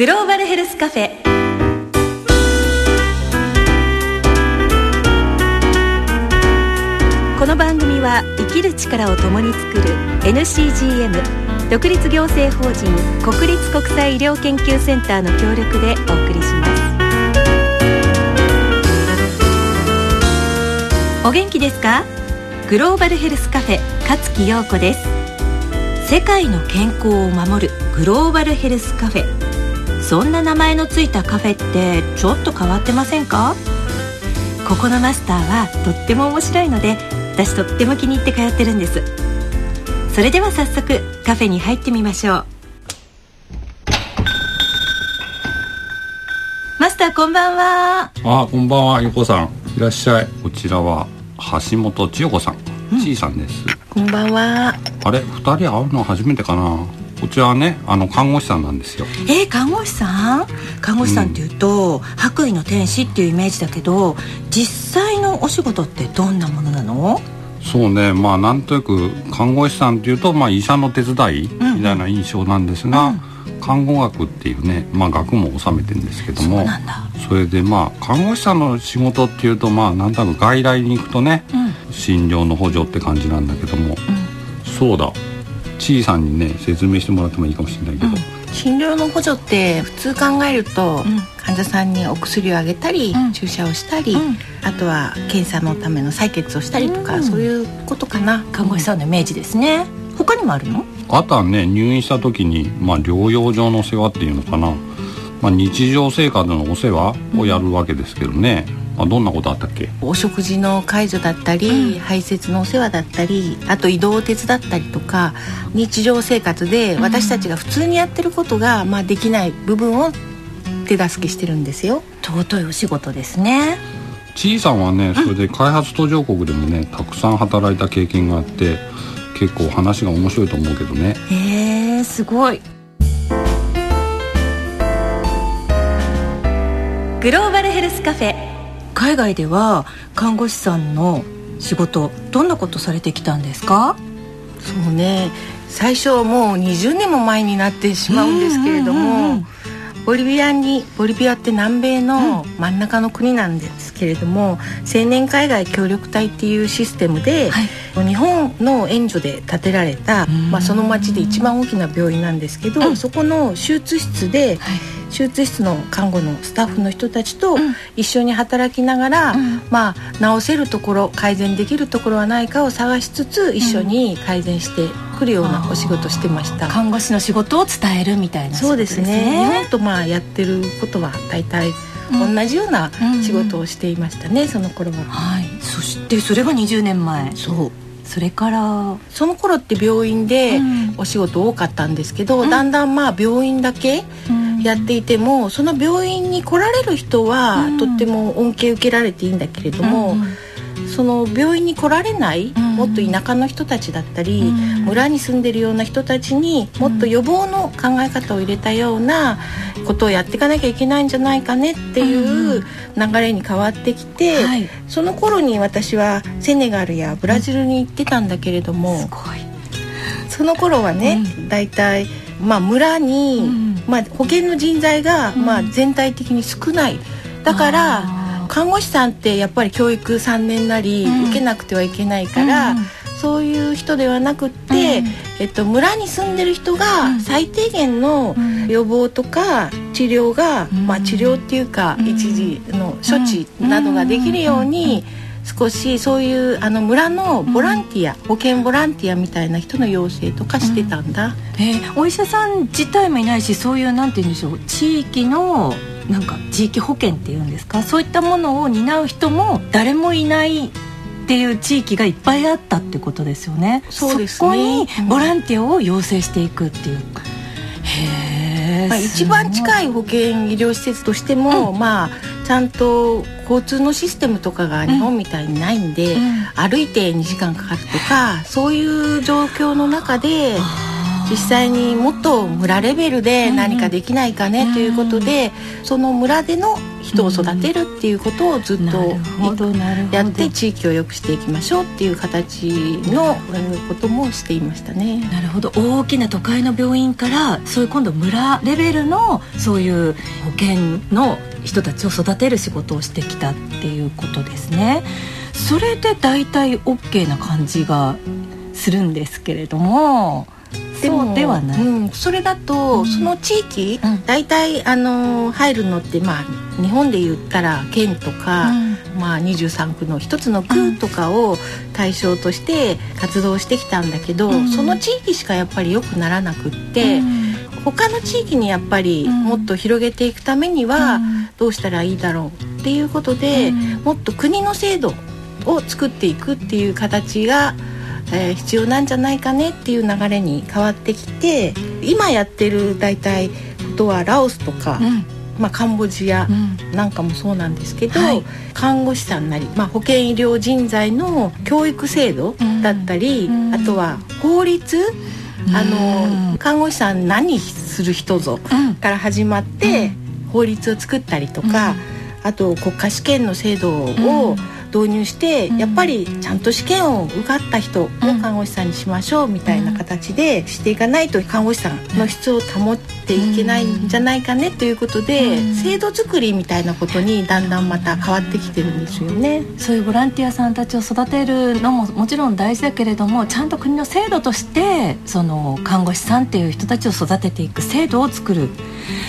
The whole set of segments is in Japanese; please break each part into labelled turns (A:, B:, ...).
A: グローバルヘルスカフェ。この番組は生きる力を共に作る NCGM 独立行政法人国立国際医療研究センターの協力でお送りします。お元気ですか？グローバルヘルスカフェ勝木陽子です。世界の健康を守るグローバルヘルスカフェ。そんな名前のついたカフェってちょっと変わってませんか？ここのマスターはとっても面白いので私とっても気に入って通ってるんです。それでは早速カフェに入ってみましょう。マスターこんばんは。
B: あこんばんは横さん。いらっしゃい。こちらは橋本千代子さん、ちいさんです。
C: こんばんは。
B: あれ二人会うの初めてかな？こちらはねあの看護師さんなんですよ。
A: えー、看護師さん？看護師さんっていうと、白衣の天使っていうイメージだけど実際のお仕事ってどんなものなの？
B: そうね。まあなんとなく看護師さんっていうと、まあ、医者の手伝いみたいな印象なんですが、看護学っていうね、まあ、学も収めてるんですけども
A: そ
B: れでまあ看護師さんの仕事っていうとまあなんとなく外来に行くとね、診療の補助って感じなんだけども、そうだちいさんにね説明してもらってもいいかもしれないけど、
C: 診療の補助って普通考えると、患者さんにお薬をあげたり、
A: ん。
C: 注射をしたり、
A: うん。
C: あとは検査のための採血をしたりとか、そういうことかな。
A: 看護師さんのイメージですね。他にもあるの？
B: あとはね入院した時に、まあ、療養上の世話っていうのかな、まあ、日常生活のお世話をやるわけですけどね、まあ、どんなことあったっけ？
C: お食事の介助だったり、排泄のお世話だったりあと移動を手伝ったりとか日常生活で私たちが普通にやってることが、まあ、できない部分を手助けしてるんですよ。
A: 尊いお仕事ですね。
B: ちいさんはねそれで開発途上国でもねたくさん働いた経験があって結構話が面白いと思うけどね。
A: へえすごい。グローバルヘルスカフェ海外では看護師さんの仕事どんなことされてきたんですか？
C: そうね。最初もう20年も前になってしまうんですけれども、
A: うんうんうんうん。
C: ボリビアにボリビアって南米の真ん中の国なんですけれども、青年海外協力隊っていうシステムで、
A: はい。
C: 日本の援助で建てられた、まあ、その町で一番大きな病院なんですけど、
A: うん。
C: そこの手術室で、手術室の看護のスタッフの人たちと一緒に働きながら、
A: ん。
C: まあ治せるところ改善できるところはないかを探しつつ一緒に改善してくるようなお仕事してました。
A: 看護師の仕事を伝えるみたいな仕
C: そうで
A: すす
C: ね。日
A: ね
C: 本とまあやってることは大体同じような仕事をしていましたね、その頃は。
A: はい。そしてそれが20年前。
C: そう。
A: それから？
C: その頃って病院で
A: うん。
C: お仕事多かったんですけど、だんだんまあ病院だけやっていてもその病院に来られる人は
A: うん。
C: とっても恩恵受けられていいんだけれども、
A: うん
C: その病院に来られない、
A: うん。
C: もっと田舎の人たちだったり、
A: うん。
C: 村に住んでるような人たちにもっと予防の考え方を入れたようなことをやっていかなきゃいけないんじゃないかねっていう流れに変わってきて、
A: はい。
C: その頃に私はセネガルやブラジルに行ってたんだけれども、その頃はね、大体まあ村に、
A: うん
C: まあ、保険の人材が、
A: ん。
C: まあ、全体的に少ない。だから看護師さんってやっぱり教育3年なり、
A: うん。
C: 受けなくてはいけないから、
A: うん
C: そういう人ではなくって、
A: うん。
C: えっと、村に住んでる人
A: うん。
C: が最低限の
A: うん。
C: 予防とか治療が、
A: うん。
C: まあ、治療っていうか、
A: うん。
C: 一時の処置などができるように、少しそういうあの村のボランティア、保健ボランティアみたいな人の養成とかしてたんだ。
A: えーお医者さん自体もいないしそういうなんて言うんでしょう地域のなんか地域保険っていうんですか？そういったものを担う人も誰もいないっていう地域がいっぱいあったってことですよね。
C: そうですね。
A: そこに
C: うん
A: ボランティアを養成していくっていう、へえ、
C: まあ、一番近
A: い
C: い保健医療施設としても、まあちゃんと交通のシステムとかが日本みたいにないんで、
A: うん。
C: 歩いて2時間かかるとかそういう状況の中で実際にもっと村レベルで何かできないかねということで、その村での人を育てるっていうことをずっとやって地域を良くしていきましょうっていう形のこともしていましたね。
A: なるほど。大きな都会の病院からそういう今度村レベルのそういう保健の人たちを育てる仕事をしてきたっていうことですね。それで大体 OK な感じがするんですけれども。
C: でもではない、うん、それだと、うん、その地域、うん、大体あの入るのってまあ日本で言ったら県とか、まあ、23区の一つの区とかを対象として活動してきたんだけど、その地域しかやっぱり良くならなくって、他の地域にやっぱりもっと広げていくためにはどうしたらいいだろうっていうことで、もっと国の制度を作っていくっていう形がえー、必要なんじゃないかねっていう流れに変わってきて今やってる大体ことはラオスとか、うん、まあ、カンボジアなんかもそうなんですけど、うんはい、看護師さんなり、まあ、保健医療人材の教育制度だったり、うん、あとは法律あの看護師さん何する人ぞから始まって、法律を作ったりとか、あと国家試験の制度を、導入して、やっぱりちゃんと試験を受かった人を看護師さんにしましょうみたいな形でしていかないと看護師さんの質を保っていけないんじゃないかねということで、制度作りみたいなことにだんだんまた変わってきてるんですよね。
A: そういうボランティアさんたちを育てるのももちろん大事だけれどもちゃんと国の制度としてその看護師さんっていう人たちを育てていく制度を作る。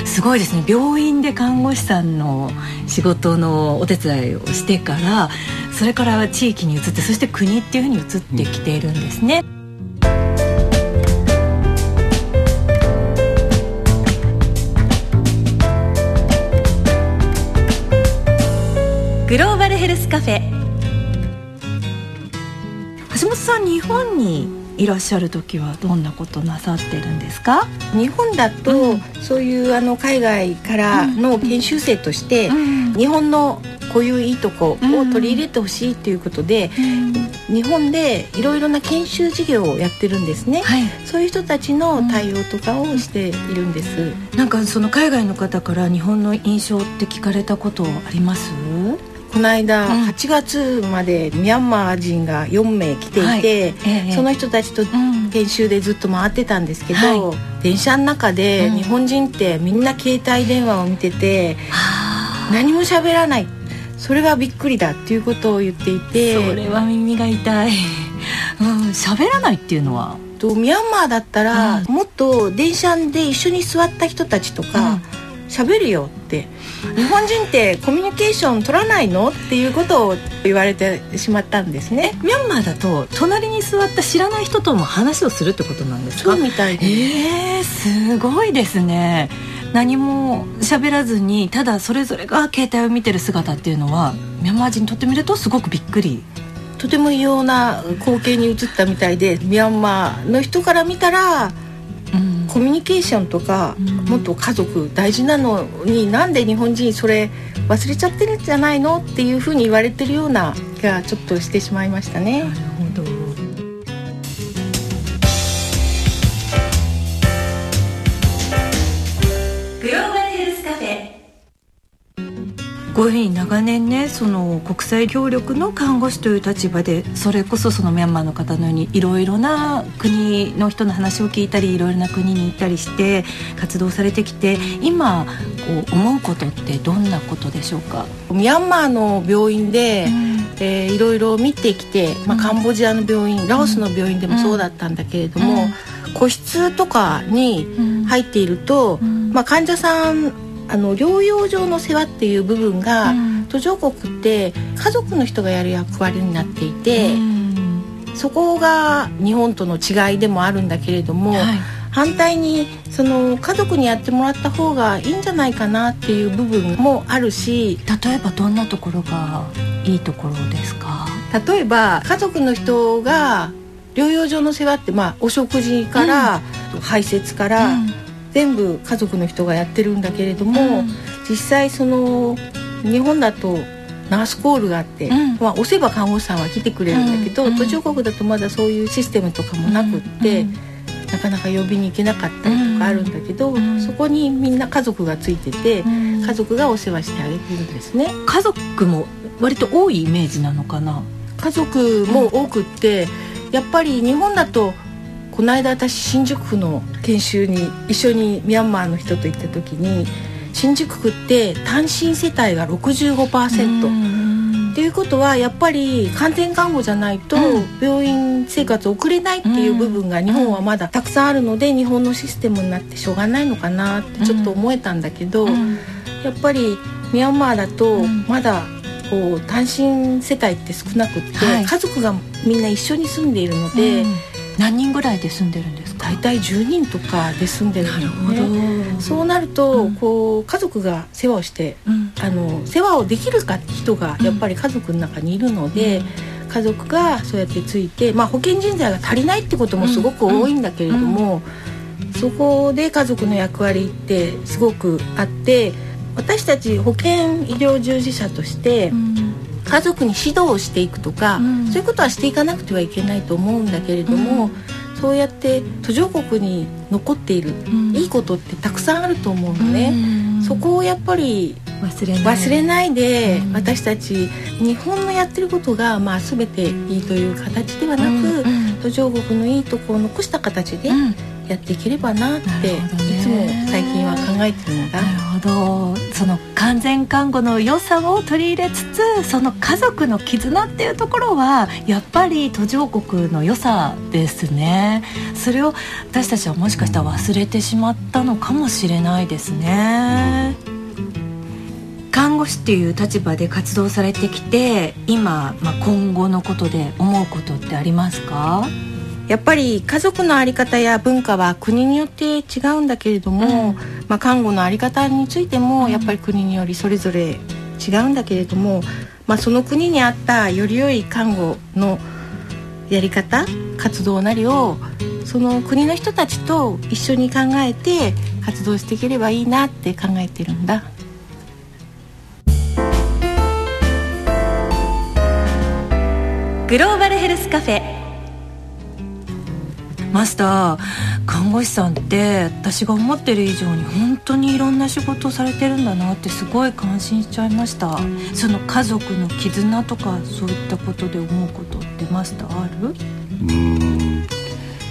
A: すごいですね。病院で看護師さんの仕事のお手伝いをしてからそれから地域に移ってそして国っていうふうに移ってきているんですね。グローバルヘルスカフェ。橋本さん日本にいらっしゃる時はどんなことなさってるんですか？
C: 日本だと、うん、そういうあの海外からの研修生として、うん、日本のこういういいとこを取り入れてほしいということで、うん、日本でいろいろな研修事業をやってるんですね、はい、そういう人たちの対応とかをしているんです、
A: なんかその海外の方から日本の印象って聞かれたことあります？
C: この間、うん、8月までミャンマー人が4名来ていて、はい。ええ、その人たちと研修でずっと回ってたんですけど、うん、電車の中で日本人ってみんな携帯電話を見てて、うん、何も喋らないそれがびっくりだっていうことを言っていて
A: それは耳が痛い。喋、うん、らないっていうのは？
C: とミャンマーだったら、もっと電車で一緒に座った人たちとか喋、るよって日本人ってコミュニケーション取らないの？っていうことを言われてしまったんですね。
A: ミャンマーだと隣に座った知らない人とも話をするってことなんですか？
C: そうみたい
A: で。すえー、すごいですね。何も喋らずにただそれぞれが携帯を見てる姿っていうのはミャンマー人にとってみるとすごくびっくり。
C: とても異様な光景に映ったみたいでミャンマーの人から見たらコミュニケーションとか、もっと家族大事なのになんで日本人それ忘れちゃってるんじゃないの？っていうふうに言われてるような気がちょっとしてしまいましたね。
A: こういうふうに長年ねその国際協力の看護師という立場でそれこそそのミャンマーの方のようにいろいろな国の人の話を聞いたりいろいろな国に行ったりして活動されてきて今こう思うことってどんなことでしょうか？
C: ミャンマーの病院で、うん、えー、いろいろ見てきて、まあ、カンボジアの病院、うん、ラオスの病院でもそうだったんだけれども、うん、個室とかに入っていると、まあ、患者さんあの療養上の世話っていう部分が、うん、途上国って家族の人がやる役割になっていて、うん、そこが日本との違いでもあるんだけれども、はい、反対にその家族にやってもらった方がいいんじゃないかなっていう部分もあるし
A: 例えばどんなところがいいところですか？
C: 例えば家族の人が療養所の世話って、まあ、お食事から、うん、排泄から、うん全部家族の人がやってるんだけれども、うん、実際その日本だとナースコールがあって、うん、まあ、押せば看護師さんは来てくれるんだけど、うん、途上国だとまだそういうシステムとかもなくって、なかなか呼びに行けなかったりとかあるんだけど、そこにみんな家族がついてて、家族がお世話してあげてるんですね。
A: 家族も割と多いイメージなのかな？
C: 家族も多くって、やっぱり日本だとこの間私新宿区の研修に一緒にミャンマーの人と行った時に新宿区って単身世帯が65%。っていうことはやっぱり完全看護じゃないと病院生活を送れないっていう部分が日本はまだたくさんあるので日本のシステムになってしょうがないのかなってちょっと思えたんだけどやっぱりミャンマーだとまだこう単身世帯って少なくって、家族がみんな一緒に住んでいるので。
A: 何人ぐらいで住んでるんですか？
C: 大体10人とかで住んでるので、ね、そうなると、うん、こう家族が世話をして、うん、あの世話をできるか人がやっぱり家族の中にいるので、うん、家族がそうやってついて、まあ、保険人材が足りないってこともすごく多いんだけれども、そこで家族の役割ってすごくあって私たち保健医療従事者として、家族に指導をしていくとか、うん、そういうことはしていかなくてはいけないと思うんだけれども、うん、そうやって途上国に残っている、うん、いいことってたくさんあると思うのね、そこをやっぱり忘れない。忘れないで、私たち日本のやってることが、まあ、全ていいという形ではなく、途上国のいいとこを残した形で、やっていければなって、いつも最近は考えてるのが
A: なるほど。その完全看護の良さを取り入れつつその家族の絆っていうところはやっぱり途上国の良さですね。それを私たちはもしかしたら忘れてしまったのかもしれないですね。看護師っていう立場で活動されてきて今、まあ、今後のことで思うことってありますか
C: やっぱり家族の在り方や文化は国によって違うんだけれども、うん、まあ、看護の在り方についてもやっぱり国によりそれぞれ違うんだけれども、まあ、その国に合ったより良い看護のやり方活動なりをその国の人たちと一緒に考えて活動していければいいなって考えてるんだ。
A: グローバルヘルスカフェマスター看護師さんって私が思ってる以上に本当にいろんな仕事をされてるんだなってすごい感心しちゃいました。その家族の絆とかそういったことで思うことってマスターある？
B: うん。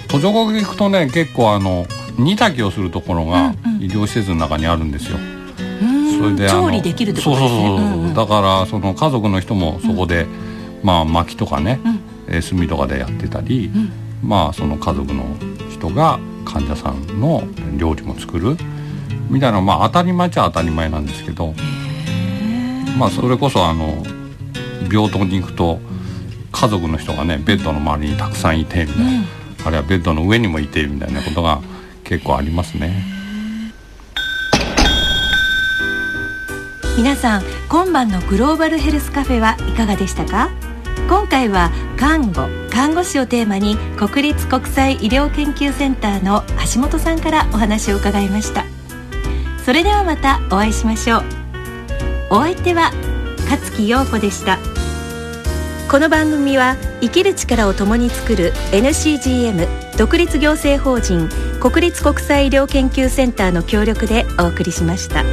B: 途上国行くとね結構あの煮炊きをするところが医療施設の中にあるんですよ、
A: うん。うん、それで調理できるってことですね。そうそうそう、
B: う。んうん、だからその家族の人もそこで、うん、まあ薪とかね、うん、炭とかでやってたり、うんまあその家族の人が患者さんの料理も作るみたいなまあ当たり前っちゃ当たり前なんですけどまあそれこそあの病棟に行くと家族の人がねベッドの周りにたくさんいてみたいな、うん、あるいはベッドの上にもいてみたいなことが結構ありますね。
A: 皆さん今晩のグローバルヘルスカフェはいかがでしたか？今回は看護看護師をテーマに国立国際医療研究センターの橋本さんからお話を伺いました。それではまたお会いしましょう。お相手は勝木陽子でした。この番組は生きる力を共に作る NCGM 独立行政法人国立国際医療研究センターの協力でお送りしました。